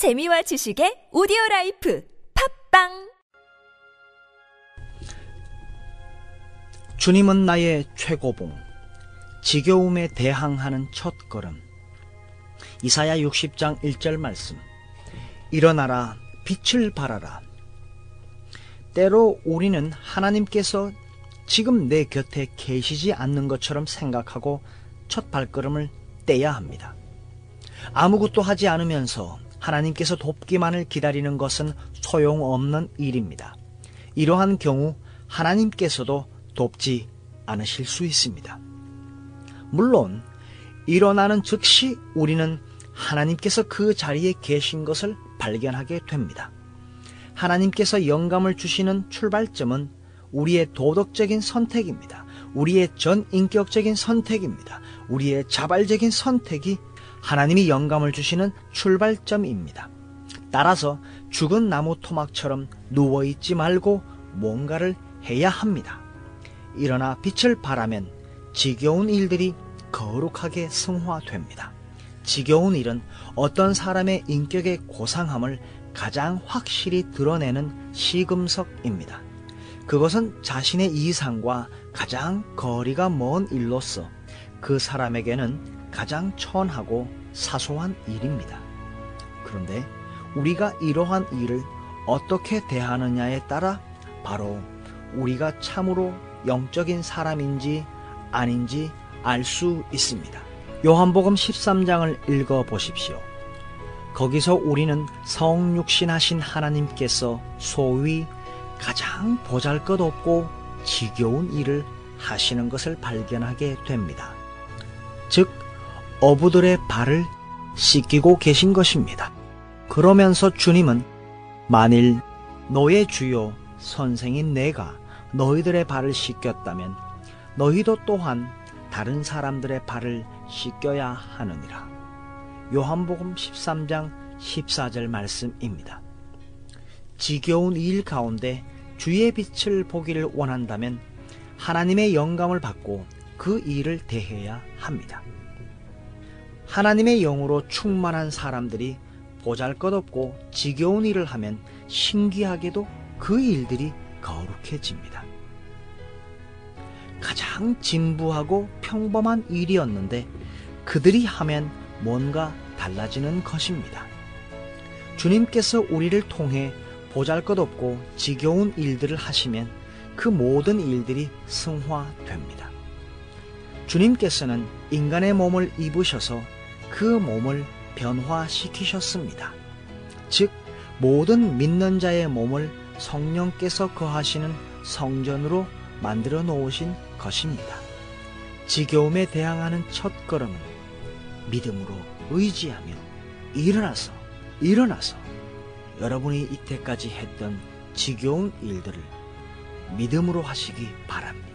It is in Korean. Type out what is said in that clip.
재미와 지식의 오디오 라이프 팟빵 주님은 나의 최고봉, 지겨움에 대항하는 첫걸음. 이사야 60장 1절 말씀. 일어나라, 빛을 발하라. 때로 우리는 하나님께서 지금 내 곁에 계시지 않는 것처럼 생각하고 첫 발걸음을 떼야 합니다. 아무것도 하지 않으면서 하나님께서 돕기만을 기다리는 것은 소용없는 일입니다. 이러한 경우 하나님께서도 돕지 않으실 수 있습니다. 물론 일어나는 즉시 우리는 하나님께서 그 자리에 계신 것을 발견하게 됩니다. 하나님께서 영감을 주시는 출발점은 우리의 도덕적인 선택입니다. 우리의 전인격적인 선택입니다. 우리의 자발적인 선택이 하나님이 영감을 주시는 출발점입니다. 따라서 죽은 나무 토막처럼 누워있지 말고 뭔가를 해야 합니다. 일어나 빛을 발하면 지겨운 일들이 거룩하게 승화됩니다. 지겨운 일은 어떤 사람의 인격의 고상함을 가장 확실히 드러내는 시금석입니다. 그것은 자신의 이상과 가장 거리가 먼 일로서 그 사람에게는 가장 천하고 사소한 일입니다. 그런데 우리가 이러한 일을 어떻게 대하느냐에 따라 바로 우리가 참으로 영적인 사람인지 아닌지 알 수 있습니다. 요한복음 13장을 읽어 보십시오. 거기서 우리는 성육신하신 하나님께서 소위 가장 보잘 것 없고 지겨운 일을 하시는 것을 발견하게 됩니다. 즉, 어부들의 발을 씻기고 계신 것입니다. 그러면서 주님은 만일 너의 주요 선생인 내가 너희들의 발을 씻겼다면 너희도 또한 다른 사람들의 발을 씻겨야 하느니라. 요한복음 13장 14절 말씀입니다. 지겨운 일 가운데 주의 빛을 보기를 원한다면 하나님의 영감을 받고 그 일을 대해야 합니다. 하나님의 영으로 충만한 사람들이 보잘 것 없고 지겨운 일을 하면 신기하게도 그 일들이 거룩해집니다. 가장 진부하고 평범한 일이었는데 그들이 하면 뭔가 달라지는 것입니다. 주님께서 우리를 통해 보잘 것 없고 지겨운 일들을 하시면 그 모든 일들이 승화됩니다. 주님께서는 인간의 몸을 입으셔서 그 몸을 변화시키셨습니다. 즉, 모든 믿는 자의 몸을 성령께서 거하시는 성전으로 만들어 놓으신 것입니다. 지겨움에 대항하는 첫 걸음은 믿음으로 의지하며 일어나서, 일어나서 여러분이 이때까지 했던 지겨운 일들을 믿음으로 하시기 바랍니다.